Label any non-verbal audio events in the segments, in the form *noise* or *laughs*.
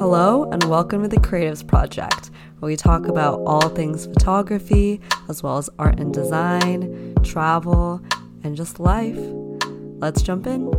Hello, and welcome to the Creatives Project, where we talk about all things photography, as well as art and design, travel, and just life. Let's jump in.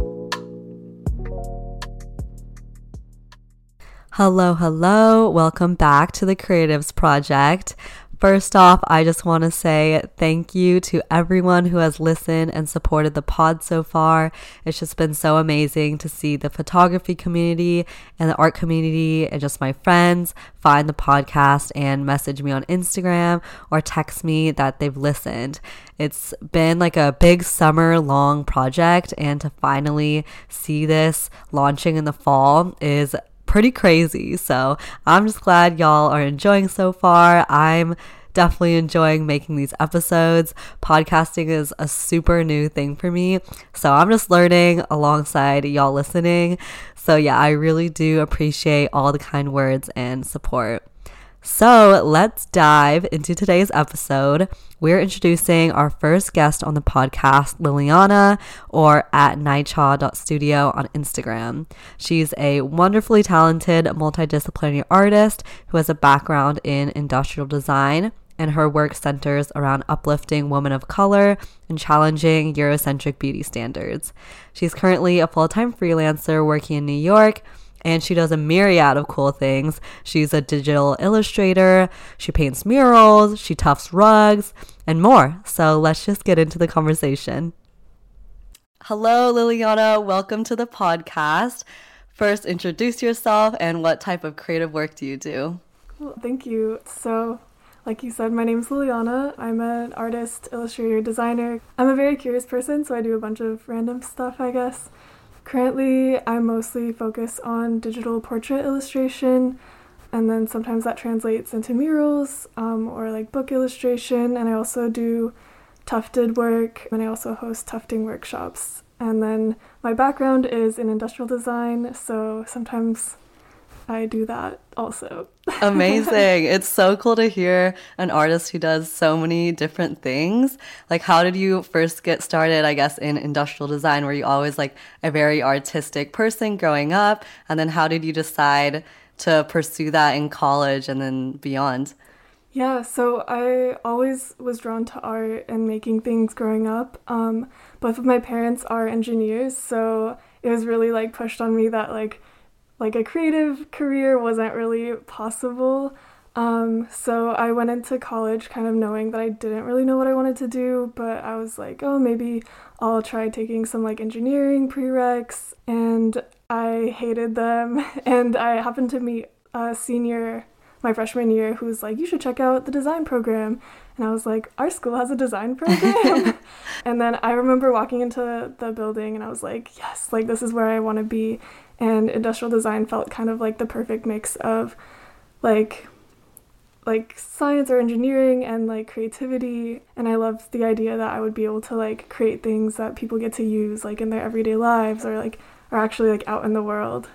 Hello, hello. Welcome back to the Creatives Project. First off, I just want to say thank you to everyone who has listened and supported the pod so far. It's just been so amazing to see the photography community and the art community and just my friends find the podcast and message me on Instagram or text me that they've listened. It's been like a big summer long project, and to finally see this launching in the fall is pretty crazy. So I'm just glad y'all are enjoying so far. I'm definitely enjoying making these episodes. Podcasting is a super new thing for me. So I'm just learning alongside y'all listening. So yeah, I really do appreciate all the kind words and support. So let's dive into today's episode. We're introducing our first guest on the podcast, Liliana, or at naicha.studio on Instagram. She's a wonderfully talented multidisciplinary artist who has a background in industrial design and her work centers around uplifting women of color and challenging Eurocentric beauty standards. She's currently a full time freelancer working in New York and she does a myriad of cool things. She's a digital illustrator, she paints murals, she tufts rugs, and more. So let's just get into the conversation. Hello, Liliana. Welcome to the podcast. First, introduce yourself and what type of creative work do you do? Cool. Thank you. So, like you said, my name's Liliana. I'm an artist, illustrator, designer. I'm a very curious person, so I do a bunch of random stuff, I guess. Currently, I mostly focus on digital portrait illustration, and then sometimes that translates into murals um, or like book illustration. And I also do tufted work, and I also host tufting workshops. And then my background is in industrial design, so sometimes I do that also. *laughs* Amazing. It's so cool to hear an artist who does so many different things. Like how did you first get started, I guess, in industrial design? Were you always like a very artistic person growing up? And then how did you decide to pursue that in college and then beyond? Yeah, so I always was drawn to art and making things growing up. Um, both of my parents are engineers, so it was really like pushed on me that like like a creative career wasn't really possible. Um, so I went into college kind of knowing that I didn't really know what I wanted to do, but I was like, oh, maybe I'll try taking some like engineering prereqs, and I hated them. *laughs* And I happened to meet a senior my freshman year who was like, you should check out the design program. And I was like, our school has a design program. *laughs* and then I remember walking into the building and I was like, yes, like this is where I want to be and industrial design felt kind of like the perfect mix of like like science or engineering and like creativity. And i loved the idea that i would be able to like create things that people get to use like in their everyday lives or like are actually like out in the world.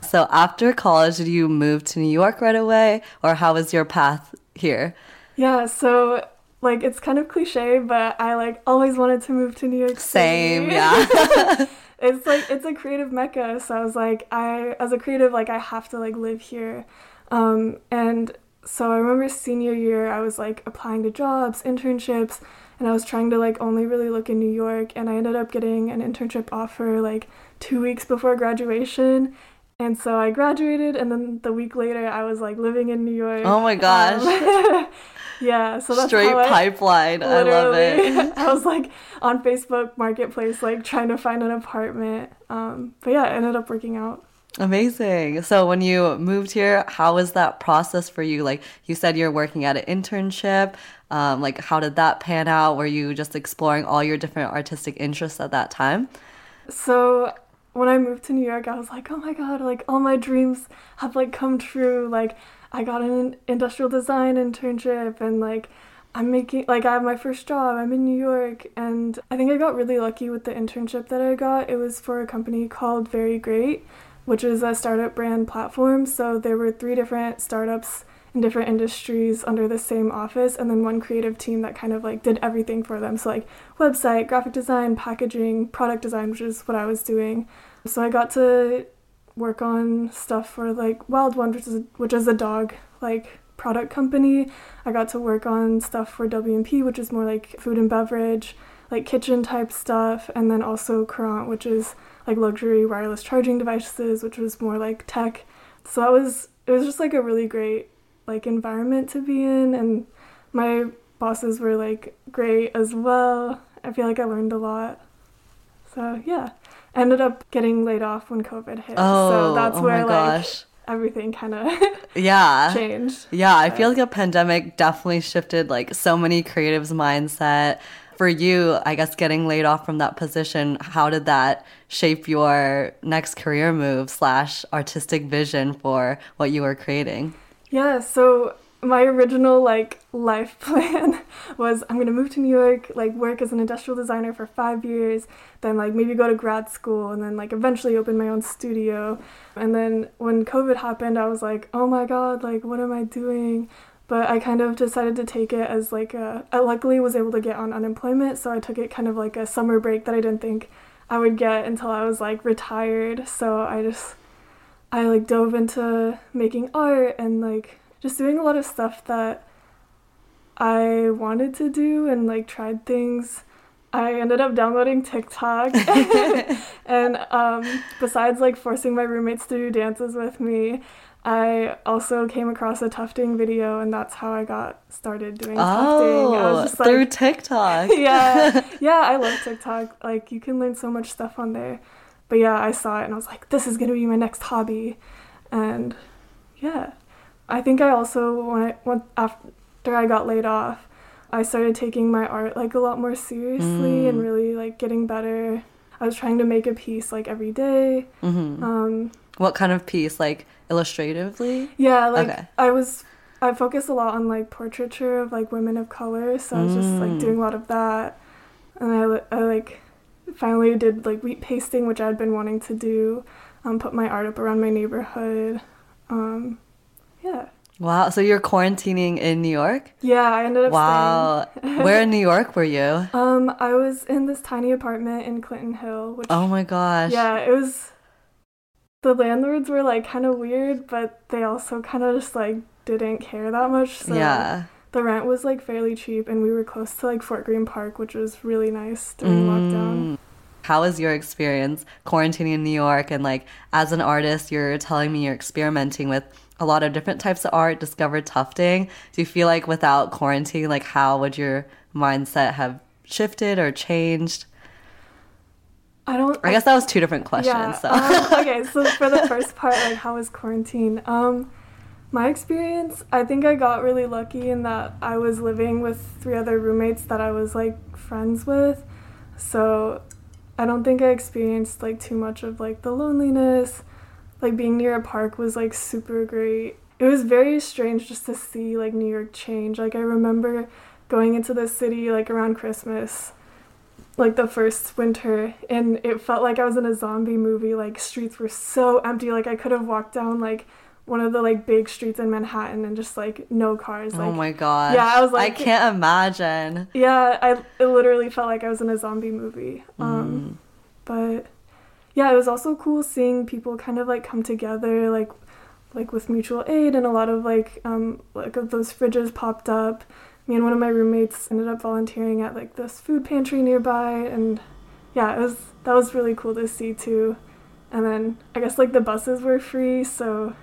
So after college did you move to new york right away? Or how was your path here? Yeah so like it's kind of cliche but i like always wanted to move to new york City. same yeah *laughs* *laughs* it's like it's a creative mecca so i was like i as a creative like i have to like live here. Um, and so i remember senior year i was like applying to jobs internships and i was trying to like only really look in new york and i ended up getting an internship offer like two weeks before graduation and so I graduated, and then the week later, I was like living in New York. Oh my gosh. Um, *laughs* yeah, so that's straight I, pipeline. I love it. *laughs* I was like on Facebook Marketplace, like trying to find an apartment. Um, but yeah, it ended up working out. Amazing. So when you moved here, how was that process for you? Like you said, you're working at an internship. Um, like how did that pan out? Were you just exploring all your different artistic interests at that time? So when I moved to New York, I was like, oh my god, like all my dreams have like come true. Like I got an industrial design internship and like I'm making like I have my first job. I'm in New York and I think I got really lucky with the internship that I got. It was for a company called Very Great, which is a startup brand platform. So there were three different startups in different industries under the same office and then one creative team that kind of like did everything for them so like website graphic design packaging product design which is what i was doing so i got to work on stuff for like Wild One, which is which is a dog like product company. I got to work on stuff for W&P, which is more like food and beverage, like kitchen type stuff, and then also Courant, which is like luxury wireless charging devices, which was more like tech. So that was it was just like a really great like environment to be in and my bosses were like great as well. I feel like I learned a lot. So yeah. I ended up getting laid off when COVID hit. Oh, so that's oh where like gosh. everything kind of *laughs* Yeah. changed. Yeah, I feel like a pandemic definitely shifted like so many creatives' mindset. For you, I guess getting laid off from that position, how did that shape your next career move slash artistic vision for what you were creating? Yeah, so my original like life *laughs* plan was I'm gonna move to New York, like work as an industrial designer for five years, then like maybe go to grad school and then like eventually open my own studio. And then when COVID happened, I was like, oh my god, like what am I doing? But I kind of decided to take it as like a, I luckily was able to get on unemployment, so I took it kind of like a summer break that I didn't think I would get until I was like retired. So I just I like dove into making art and like just doing a lot of stuff that I wanted to do and like tried things. I ended up downloading TikTok *laughs* and um, besides like forcing my roommates to do dances with me, I also came across a tufting video and that's how I got started doing tufting. I Oh, was just through TikTok. *laughs* yeah, *laughs* yeah, I love TikTok. Like you can learn so much stuff on there. But yeah, I saw it and I was like, this is gonna be my next hobby, and yeah, I think I also when I when after I got laid off, I started taking my art like a lot more seriously and Mm. really like getting better. I was trying to make a piece like every day. hmm Um, What kind of piece? Like illustratively? yeah, like Okay. I was I focused a lot on like portraiture of like women of color, so I was just like Mm. doing a lot of that, and I I like finally did like wheat pasting, which I'd been wanting to do. Um, put my art up around my neighborhood. Um, yeah, Wow. So you're quarantining in New York? yeah. I ended up Wow. Where in *laughs* New York were you? Um, I was in this tiny apartment in Clinton Hill, which Oh my gosh. yeah, it was. The landlords were like kind of weird, but they also kind of just like didn't care that much. So yeah. The rent was like fairly cheap and we were close to like Fort Greene Park, which was really nice during lockdown. Mm. How was your experience quarantining in New York? And like, as an artist, you're telling me you're experimenting with a lot of different types of art, discovered tufting. Do you feel like without quarantine, like, how would your mindset have shifted or changed? I don't I guess that was two different questions. Yeah. so. um, okay, so for the *laughs* first part, like how was quarantine? Um my experience, I think I got really lucky in that I was living with three other roommates that I was like friends with. So I don't think I experienced like too much of like the loneliness. Like being near a park was like super great. It was very strange just to see like New York change. Like I remember going into the city like around Christmas like the first winter and it felt like I was in a zombie movie. Like streets were so empty. Like I could have walked down like one of the like big streets in Manhattan and just like no cars. Like oh my god! Yeah, I was like- I can't imagine. yeah, I it literally felt like I was in a zombie movie. Um but yeah, it was also cool seeing people kind of like come together like like with mutual aid and a lot of like um like of those fridges popped up. Me and one of my roommates ended up volunteering at like this food pantry nearby and yeah, it was that was really cool to see too. And then I guess like the buses were free, so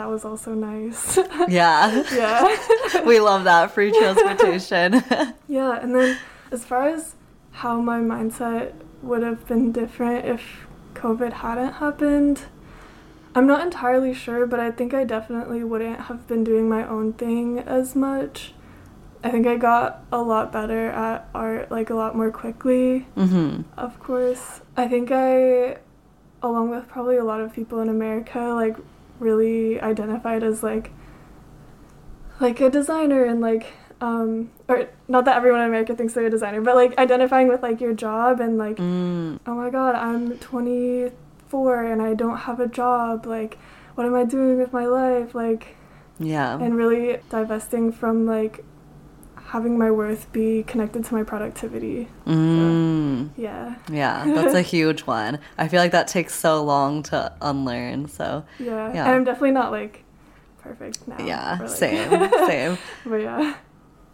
that was also nice. *laughs* Yeah. yeah. *laughs* we love that free transportation. *laughs* Yeah, and then as far as how my mindset would have been different if COVID hadn't happened, I'm not entirely sure, but I think I definitely wouldn't have been doing my own thing as much. I think I got a lot better at art, like a lot more quickly, hmm of course. I think I, along with probably a lot of people in America, like really identified as like like a designer and like um or not that everyone in America thinks they're a designer, but like identifying with like your job and like Mm. oh my god, I'm 24 and I don't have a job. Like what am I doing with my life? Like Yeah. and really divesting from like having my worth be connected to my productivity. Mm. So, yeah. Yeah, *laughs* that's a huge one. I feel like that takes so long to unlearn. So, Yeah. Yeah. And I'm definitely not like perfect now. yeah, like- same, *laughs* same. but yeah.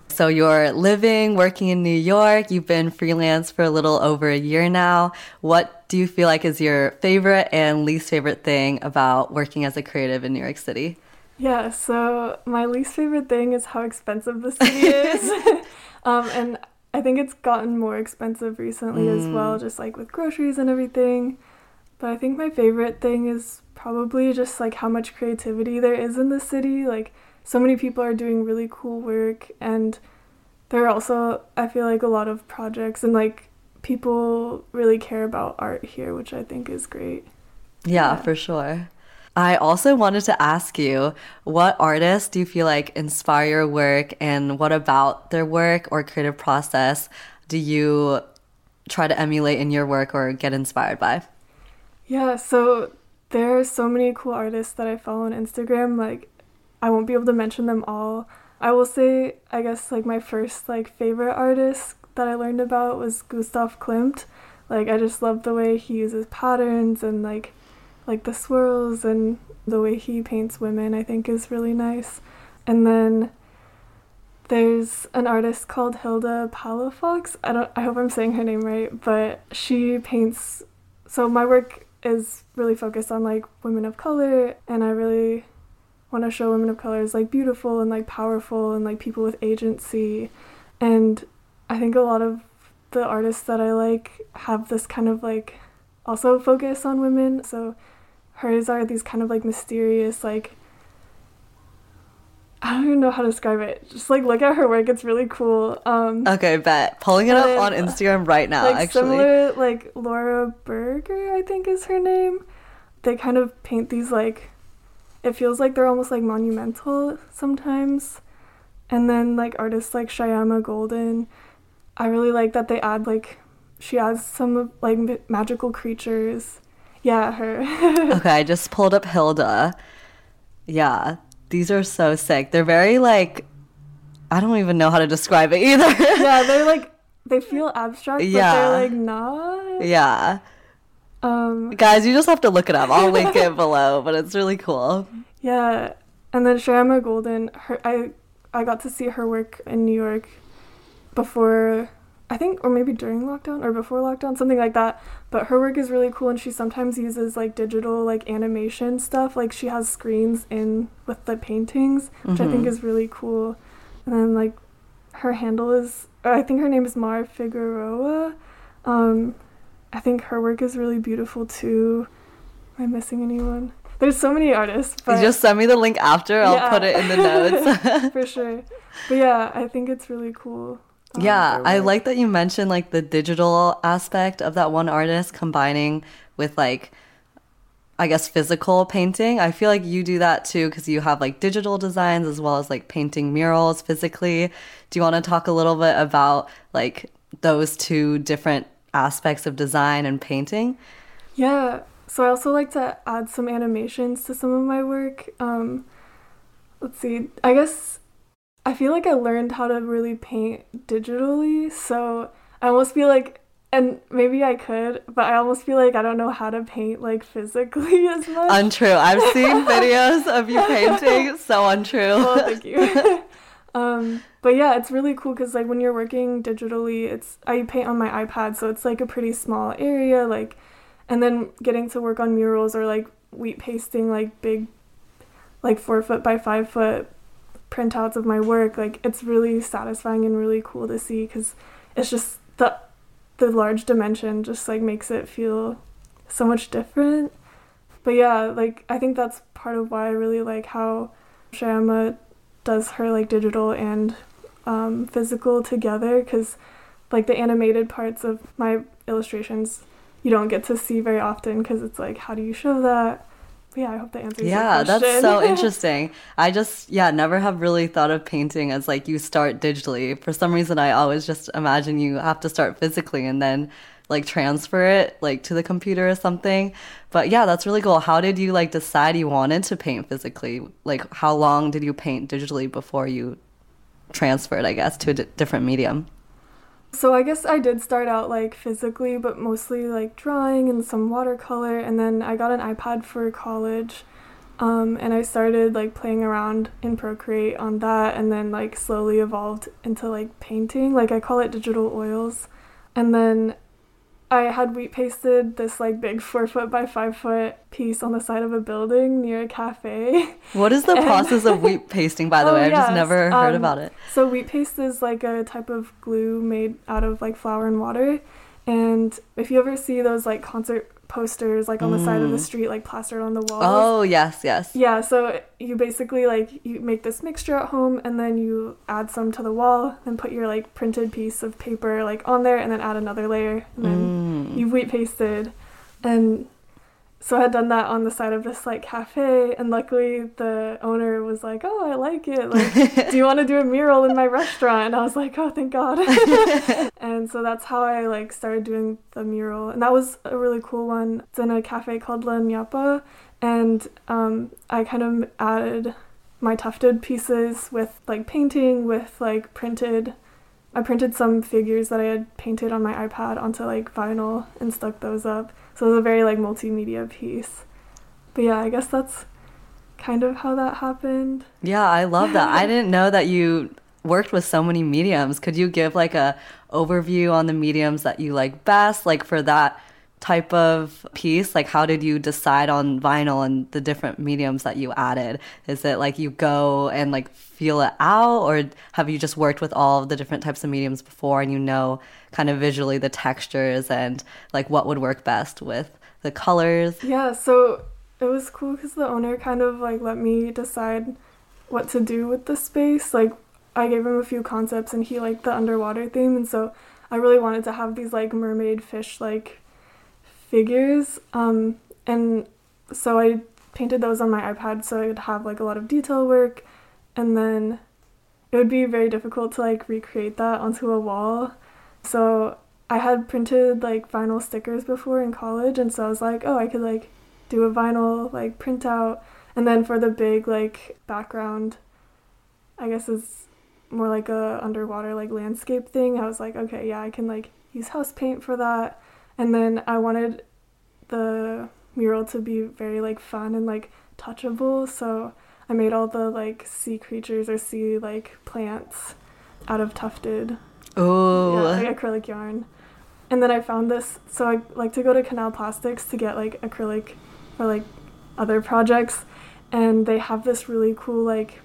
So, you're living, working in New York. You've been freelance for a little over a year now. What do you feel like is your favorite and least favorite thing about working as a creative in New York City? Yeah, so my least favorite thing is how expensive the city is. *laughs* *laughs* um, and I think it's gotten more expensive recently as well, just like with groceries and everything. But I think my favorite thing is probably just like how much creativity there is in the city. Like, so many people are doing really cool work, and there are also, I feel like, a lot of projects, and like people really care about art here, which I think is great. Yeah, Yeah. for sure. I also wanted to ask you what artists do you feel like inspire your work and what about their work or creative process do you try to emulate in your work or get inspired by? Yeah, so there are so many cool artists that I follow on Instagram. Like, I won't be able to mention them all. I will say, I guess, like my first like favorite artist that I learned about was Gustav Klimt. Like, I just love the way he uses patterns and like, like the swirls and the way he paints women. I think is really nice. And then there's an artist called Hilda Palafox. I don't. I hope I'm saying her name right, but she paints so my work is really focused on like women of color and i really want to show women of color as like beautiful and like powerful and like people with agency and i think a lot of the artists that i like have this kind of like also focus on women so hers are these kind of like mysterious like i don't even know how to describe it just like look at her work it's really cool um Okay, bet. Pulling it up on Instagram right now, like actually. similar like Laura Berger, I think is her name. They kind of paint these like it feels like they're almost like monumental sometimes. And then like artists like Shyama Golden, I really like that they add like she adds some like magical creatures. Yeah, her. *laughs* Okay, I just pulled up Hilda. Yeah, these are so sick. They're very like I don't even know how to describe it either. *laughs* yeah, they're like *laughs* they feel abstract, but Yeah. they're like not. yeah. Um Guys, you just have to look it up. I'll link it below, but it's really cool. Yeah, and then Shyama Golden, her I I got to see her work in New York before I think or maybe during lockdown or before lockdown, something like that. But her work is really cool and she sometimes uses like digital like animation stuff. Like she has screens in with the paintings, which I think Mhm. is really cool. And then like her handle is, I think her name is Mar Figueroa. Um I think her work is really beautiful too. Am I missing anyone? There's so many artists, but just send me the link after. I'll Yeah. put it in the notes. *laughs* for sure. But yeah, I think it's really cool. Um, yeah, I like that you mentioned like the digital aspect of that one artist combining with like I guess physical painting. I feel like you do that too because you have like digital designs as well as like painting murals physically. Do you want to talk a little bit about like those two different aspects of design and painting? Yeah. So I also like to add some animations to some of my work. Um, let's see. I guess I feel like I learned how to really paint digitally. So I almost feel like, and maybe I could, but I almost feel like I don't know how to paint like physically *laughs* as much. Untrue. I've seen *laughs* videos of you painting. So untrue. well, thank you. *laughs* um, but yeah, it's really cool because like when you're working digitally, it's I paint on my iPad, so it's like a pretty small area. Like, and then getting to work on murals or like wheat pasting like big, like four foot by five foot printouts of my work. Like it's really satisfying and really cool to see because it's just the the large dimension just like makes it feel so much different. But yeah, like I think that's part of why I really like how Shyama does her like digital and um, physical together because like the animated parts of my illustrations you don't get to see very often because it's like how do you show that but yeah i hope that answers your Yeah, that's so *laughs* interesting. I just, yeah, never have really thought of painting as like you start digitally. For some reason, I always just imagine you have to start physically and then like transfer it like to the computer or something. But yeah, that's really cool. How did you like decide you wanted to paint physically? Like, how long did you paint digitally before you transferred, I guess, to a d- different medium? So I guess I did start out like physically, but mostly like drawing and some watercolor. And then I got an iPad for college. Um, and I started like playing around in Procreate on that and then like slowly evolved into like painting. Like I call it digital oils. And then I had wheat pasted this like big four foot by five foot piece on the side of a building near a cafe. What is the *laughs* and process of wheat pasting, by the *laughs* oh, way? I've yes. just never heard um, about it. So, wheat paste is like a type of glue made out of like flour and water. And if you ever see those like concert posters like on the side of the mm. street like plastered on the walls. Oh, yes, yes. Yeah, so you basically like you make this mixture at home and then you add some to the wall and put your like printed piece of paper like on there and then add another layer and then mm. you've wheat pasted and so I had done that on the side of this like cafe, and luckily the owner was like, "Oh, I like it. Like, do you *laughs* want to do a mural in my restaurant?" And I was like, "Oh, thank God." *laughs* and so that's how I like started doing the mural, and that was a really cool one. It's in a cafe called La Ñapa, and um, I kind of added my tufted pieces with like painting, with like printed. I printed some figures that I had painted on my iPad onto like vinyl and stuck those up so it was a very like multimedia piece. But yeah, I guess that's kind of how that happened. Yeah, I love that. I didn't know that you worked with so many mediums. Could you give like a overview on the mediums that you like best like for that type of piece? Like how did you decide on vinyl and the different mediums that you added? Is it like you go and like feel it out or have you just worked with all of the different types of mediums before and you know kind of visually the textures and like what would work best with the colors? Yeah, so it was cool cuz the owner kind of like let me decide what to do with the space. Like I gave him a few concepts and he liked the underwater theme and so I really wanted to have these like mermaid fish like figures um and so I painted those on my iPad so I would have like a lot of detail work and then it would be very difficult to like recreate that onto a wall. So I had printed like vinyl stickers before in college and so I was like, oh, I could like do a vinyl like printout and then for the big like background I guess is more like a underwater like landscape thing. I was like, okay, yeah, I can like use house paint for that. And then I wanted the mural to be very like fun and like touchable, so I made all the like sea creatures or sea like plants out of tufted. Oh. Yeah, like acrylic yarn. And then I found this so I like to go to Canal Plastics to get like acrylic for like other projects and they have this really cool like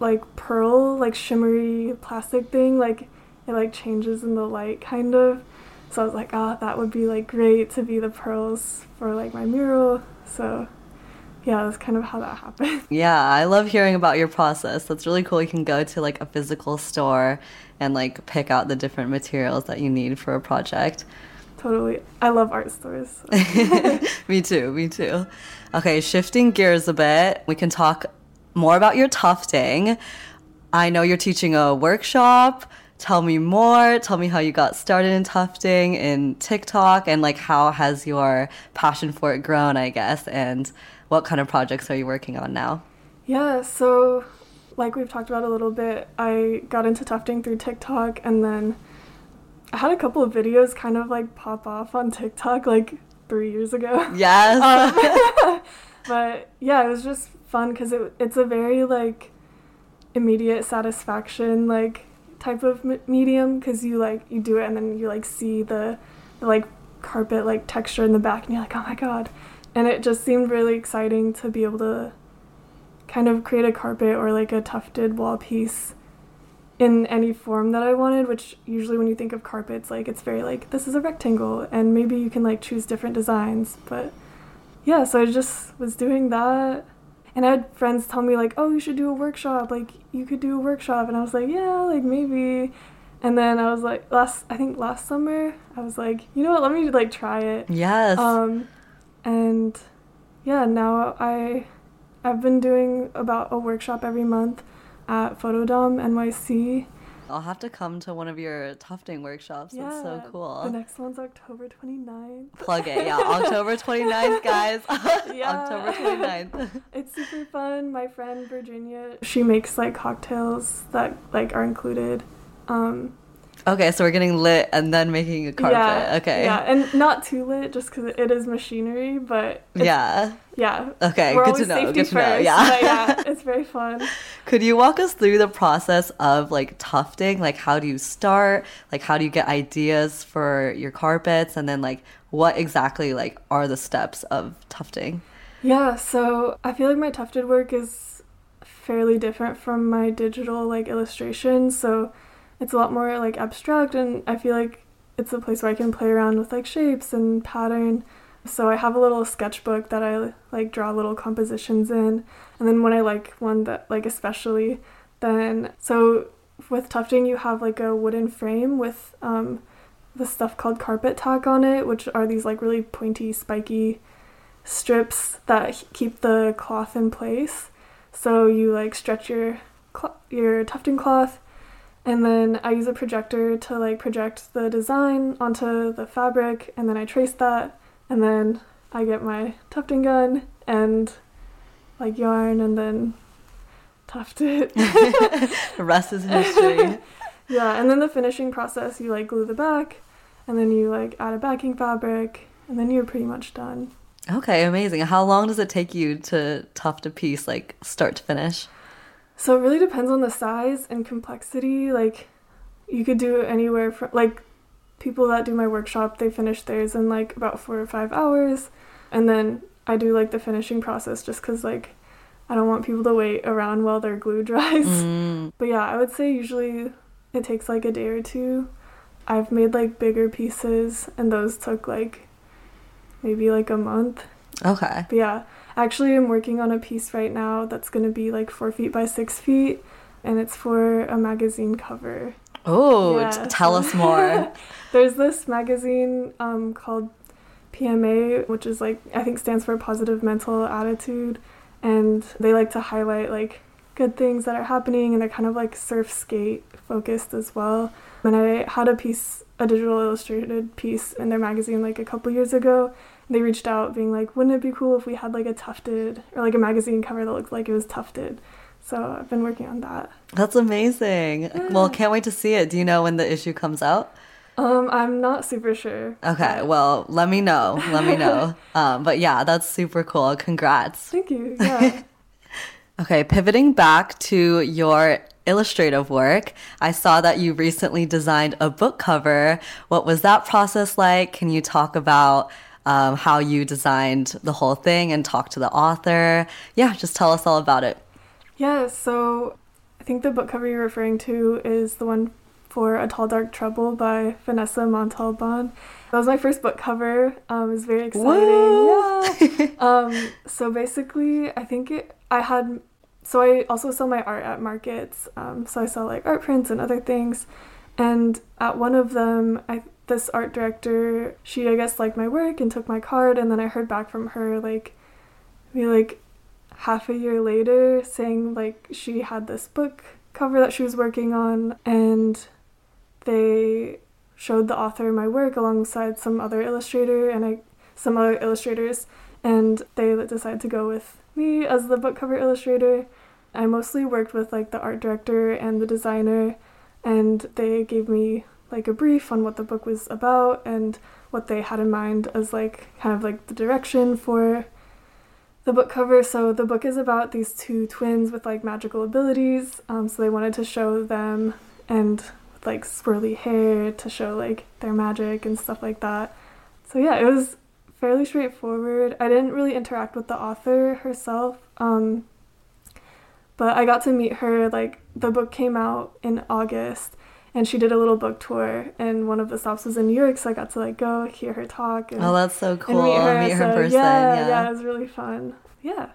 like pearl like shimmery plastic thing like it like changes in the light kind of so i was like oh that would be like great to be the pearls for like my mural so yeah, that's kind of how that happened. *laughs* Yeah, I love hearing about your process. That's really cool. You can go to like a physical store and like pick out the different materials that you need for a project. Totally. I love art stores. So. *laughs* me too, me too. Okay, shifting gears a bit, we can talk more about your tufting. I know you're teaching a workshop. Tell me more. Tell me how you got started in tufting in TikTok and like how has your passion for it grown, I guess, and what kind of projects are you working on now? Yeah, so like we've talked about a little bit, I got into tufting through TikTok and then I had a couple of videos kind of like pop off on TikTok like three years ago. Yes. *laughs* Um, *laughs* but yeah, it was just fun because it, it's a very like immediate satisfaction like type of medium because you like you do it and then you like see the, the like carpet like texture in the back and you're like oh my god and it just seemed really exciting to be able to kind of create a carpet or like a tufted wall piece in any form that I wanted, which usually when you think of carpets, like it's very like this is a rectangle and maybe you can like choose different designs. But yeah, so I just was doing that. And I had friends tell me like, "Oh, you should do a workshop. Like you could do a workshop." And I was like, "Yeah, like maybe." And then I was like, last I think last summer, I was like, "You know what? Let me like try it." Yes. Um and yeah, now I I've been doing about a workshop every month at Photodome NYC, I'll have to come to one of your tufting workshops. Yeah, That's so cool. The next one's October 29th. Plug it. Yeah, *laughs* October 29th, guys. *laughs* Yeah. October 29th. *laughs* It's super fun. My friend Virginia, she makes like cocktails that like are included. Um, Okay, so we're getting lit and then making a carpet. Yeah, okay. Yeah, and not too lit just because it is machinery, but Yeah. yeah. Okay, We're good to know. Good to know. Yeah. yeah, *laughs* it's very fun. Could you walk us through the process of like tufting? Like, how do you start? Like, how do you get ideas for your carpets? And then, like, what exactly like are the steps of tufting? Yeah, so I feel like my tufted work is fairly different from my digital like illustration. So it's a lot more like abstract, and I feel like it's a place where I can play around with like shapes and pattern. So I have a little sketchbook that I like draw little compositions in, and then when I like one that like especially, then so with tufting you have like a wooden frame with um, the stuff called carpet tack on it, which are these like really pointy, spiky strips that keep the cloth in place. So you like stretch your cl- your tufting cloth, and then I use a projector to like project the design onto the fabric, and then I trace that, and then I get my tufting gun and like yarn, and then tuft it. The *laughs* rest is history. *laughs* yeah, and then the finishing process, you like glue the back, and then you like add a backing fabric, and then you're pretty much done. okay, amazing. How long does it take you to tuft a piece, like start to finish? So it really depends on the size and complexity. Like, you could do it anywhere from like people that do my workshop, they finish theirs in like about four or five hours, and then I do like the finishing process just because like I don't want people to wait around while their glue *laughs* dries. Mm, But yeah, I would say usually it takes like a day or two. I've made like bigger pieces, and those took like maybe like a month. okay. But yeah, actually, I'm working on a piece right now that's gonna be like four feet by six feet, and it's for a magazine cover. Oh, Yeah, tell us more. *laughs* There's this magazine um, called PMA, which is like I think stands for Positive Mental Attitude, and they like to highlight like good things that are happening, and they're kind of like surf skate focused as well. And I had a piece, a digital illustrated piece in their magazine like a couple years ago. They reached out being like, wouldn't it be cool if we had like a tufted or like a magazine cover that looked like it was tufted? So I've been working on that. That's amazing. Well, can't wait to see it. Do you know when the issue comes out? Um, I'm not super sure. Okay, but- well, let me know. Let me know. *laughs* um, but yeah, that's super cool. Congrats. Thank you. *laughs* Yeah. Okay, pivoting back to your illustrative work, I saw that you recently designed a book cover. What was that process like? Can you talk about um, how you designed the whole thing and talk to the author? Yeah, just tell us all about it. Yeah, so I think the book cover you're referring to is the one for A Tall Dark Trouble by Vanessa Montalban. That was my first book cover. Um, it was very exciting. Yeah. *laughs* um, so basically, I think it, I had. So I also sell my art at markets. Um, so I sell like art prints and other things. And at one of them, I this art director, she I guess liked my work and took my card. And then I heard back from her like, maybe like half a year later saying like she had this book cover that she was working on and they showed the author my work alongside some other illustrator and I some other illustrators and they decided to go with me as the book cover illustrator. I mostly worked with like the art director and the designer and they gave me like a brief on what the book was about and what they had in mind as like kind of like the direction for the book cover. So the book is about these two twins with like magical abilities. Um, so they wanted to show them and with like swirly hair to show like their magic and stuff like that. So yeah, it was fairly straightforward. I didn't really interact with the author herself. Um, but I got to meet her like the book came out in August and she did a little book tour and one of the stops was in New York so I got to like go hear her talk and Oh, that's so cool. and meet her. Meet her so, person. Yeah, yeah. yeah, it was really fun. Yeah.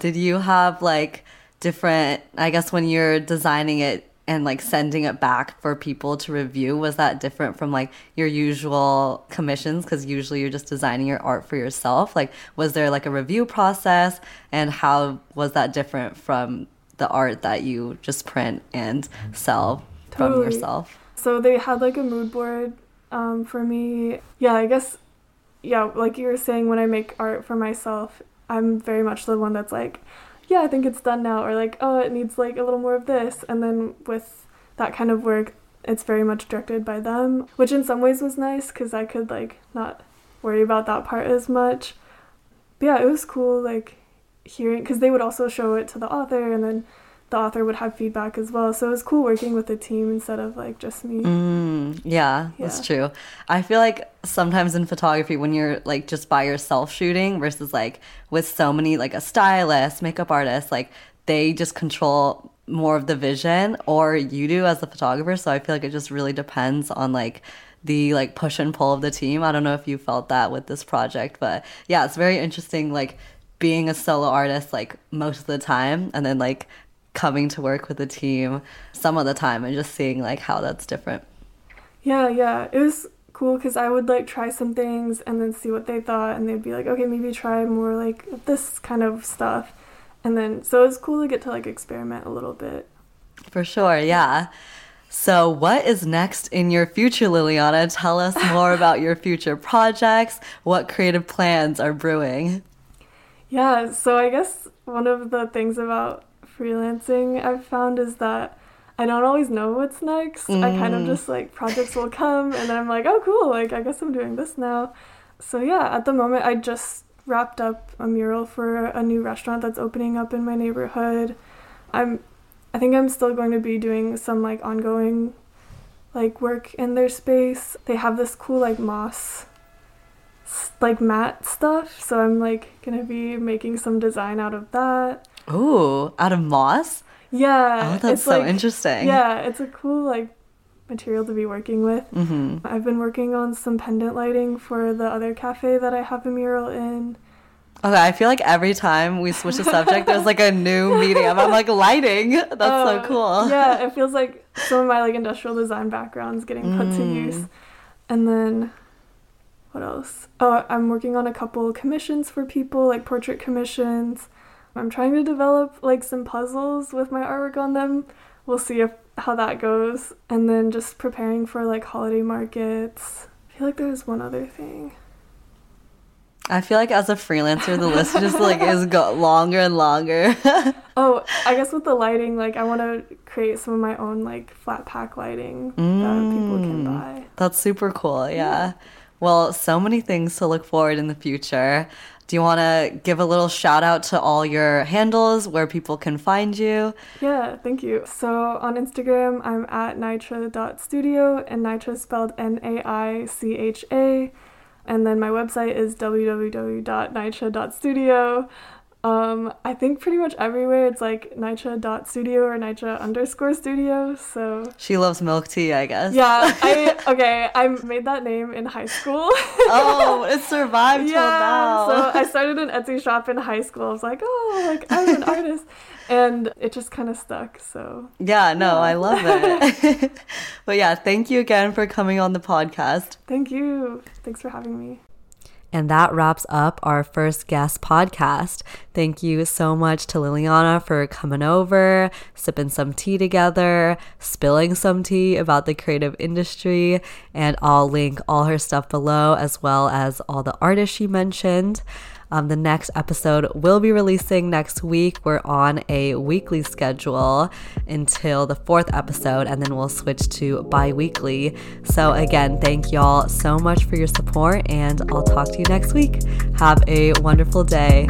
Did you have like different, I guess, when you're designing it and like sending it back for people to review, was that different from like your usual commissions? Because usually you're just designing your art for yourself. Like, was there like a review process? And how was that different from the art that you just print and sell? From yourself? So they had like a mood board um, for me. Yeah, I guess, yeah, like you were saying, when I make art for myself, I'm very much the one that's like, yeah, I think it's done now, or like, oh, it needs like a little more of this. And then with that kind of work, it's very much directed by them, which in some ways was nice because I could like not worry about that part as much. But yeah, it was cool like hearing because they would also show it to the author and then the author would have feedback as well. So it was cool working with a team instead of like just me. Mm, yeah, that's Yeah. true. I feel like sometimes in photography, when you're like just by yourself shooting versus like with so many, like a stylist, makeup artist, like they just control more of the vision or you do as a photographer. So I feel like it just really depends on like the like push and pull of the team. I don't know if you felt that with this project, but yeah, it's very interesting like being a solo artist like most of the time and then like coming to work with a team some of the time and just seeing like how that's different. Yeah, yeah. It was cool because I would like try some things and then see what they thought, and they'd be like, okay, maybe try more like this kind of stuff. And then, so it was cool to get to like experiment a little bit. For sure, yeah. So, what is next in your future, Liliana? Tell us *laughs* more about your future projects. What creative plans are brewing? Yeah, so I guess one of the things about freelancing I've found is that I don't always know what's next. I kind of mm. just like projects will come and then I'm like, oh, cool, like I guess I'm doing this now. So, yeah, at the moment, I just wrapped up a mural for a new restaurant that's opening up in my neighborhood. I'm I think I'm still going to be doing some like ongoing like work in their space. They have this cool like moss like matte stuff, so I'm like going to be making some design out of that. Ooh, out of moss? Yeah. Oh, that's it's, so like- interesting. Yeah, it's a cool like material to be working with. hmm I've been working on some pendant lighting for the other cafe that I have a mural in. Okay, I feel like every time we switch the subject, there's like a new medium. I'm like, lighting. That's so Uh, cool. yeah, it feels like some of my like industrial design background's getting put to Mm. use. And then what else? Oh, I'm working on a couple commissions for people, like portrait commissions. I'm trying to develop like some puzzles with my artwork on them. We'll see if how that goes. And then just preparing for like holiday markets. I feel like there's one other thing. I feel like as a freelancer, the list just like is go- *laughs* longer and longer. *laughs* Oh, I guess with the lighting, like I want to create some of my own like flat pack lighting that people can Mm. buy. That's super cool. Yeah. Well, so many things to look forward in the future. Do you want to give a little shout out to all your handles where people can find you? Yeah, thank you. So on Instagram, I'm at naicha.studio, and naicha spelled N A I C H A. And then my website is www.naicha.studio. Um, I think pretty much everywhere it's like naicha.studio or naicha underscore studio. So She loves milk tea, I guess. yeah, I *laughs* okay. I made that name in high school. oh, it *laughs* survived till now. So I started an Etsy shop in high school. I was like, oh, like I'm an artist, and it just kind of stuck. So yeah, no, I love it. *laughs* but yeah, thank you again for coming on the podcast. thank you. Thanks for having me. And that wraps up our first guest podcast. Thank you so much to Liliana for coming over, sipping some tea together, spilling some tea about the creative industry. And I'll link all her stuff below as well as all the artists she mentioned. Um, the next episode will be releasing next week. We're on a weekly schedule until the fourth episode, and then we'll switch to bi weekly. So, again, thank y'all so much for your support, and I'll talk to you next week. Have a wonderful day.